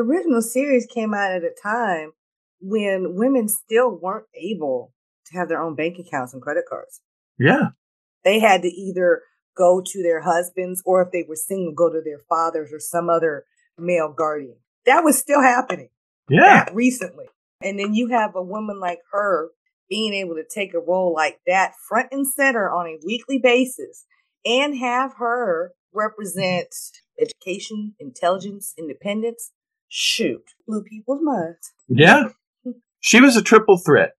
original series came out at a time when women still weren't able to have their own bank accounts and credit cards. Yeah. They had to either go to their husbands or if they were single, go to their fathers or some other male guardian. That was still happening. Yeah. Recently. And then you have a woman like her being able to take a role like that front and center on a weekly basis and have her represent education, intelligence, independence. Shoot, blew people's minds. Yeah. She was a triple threat.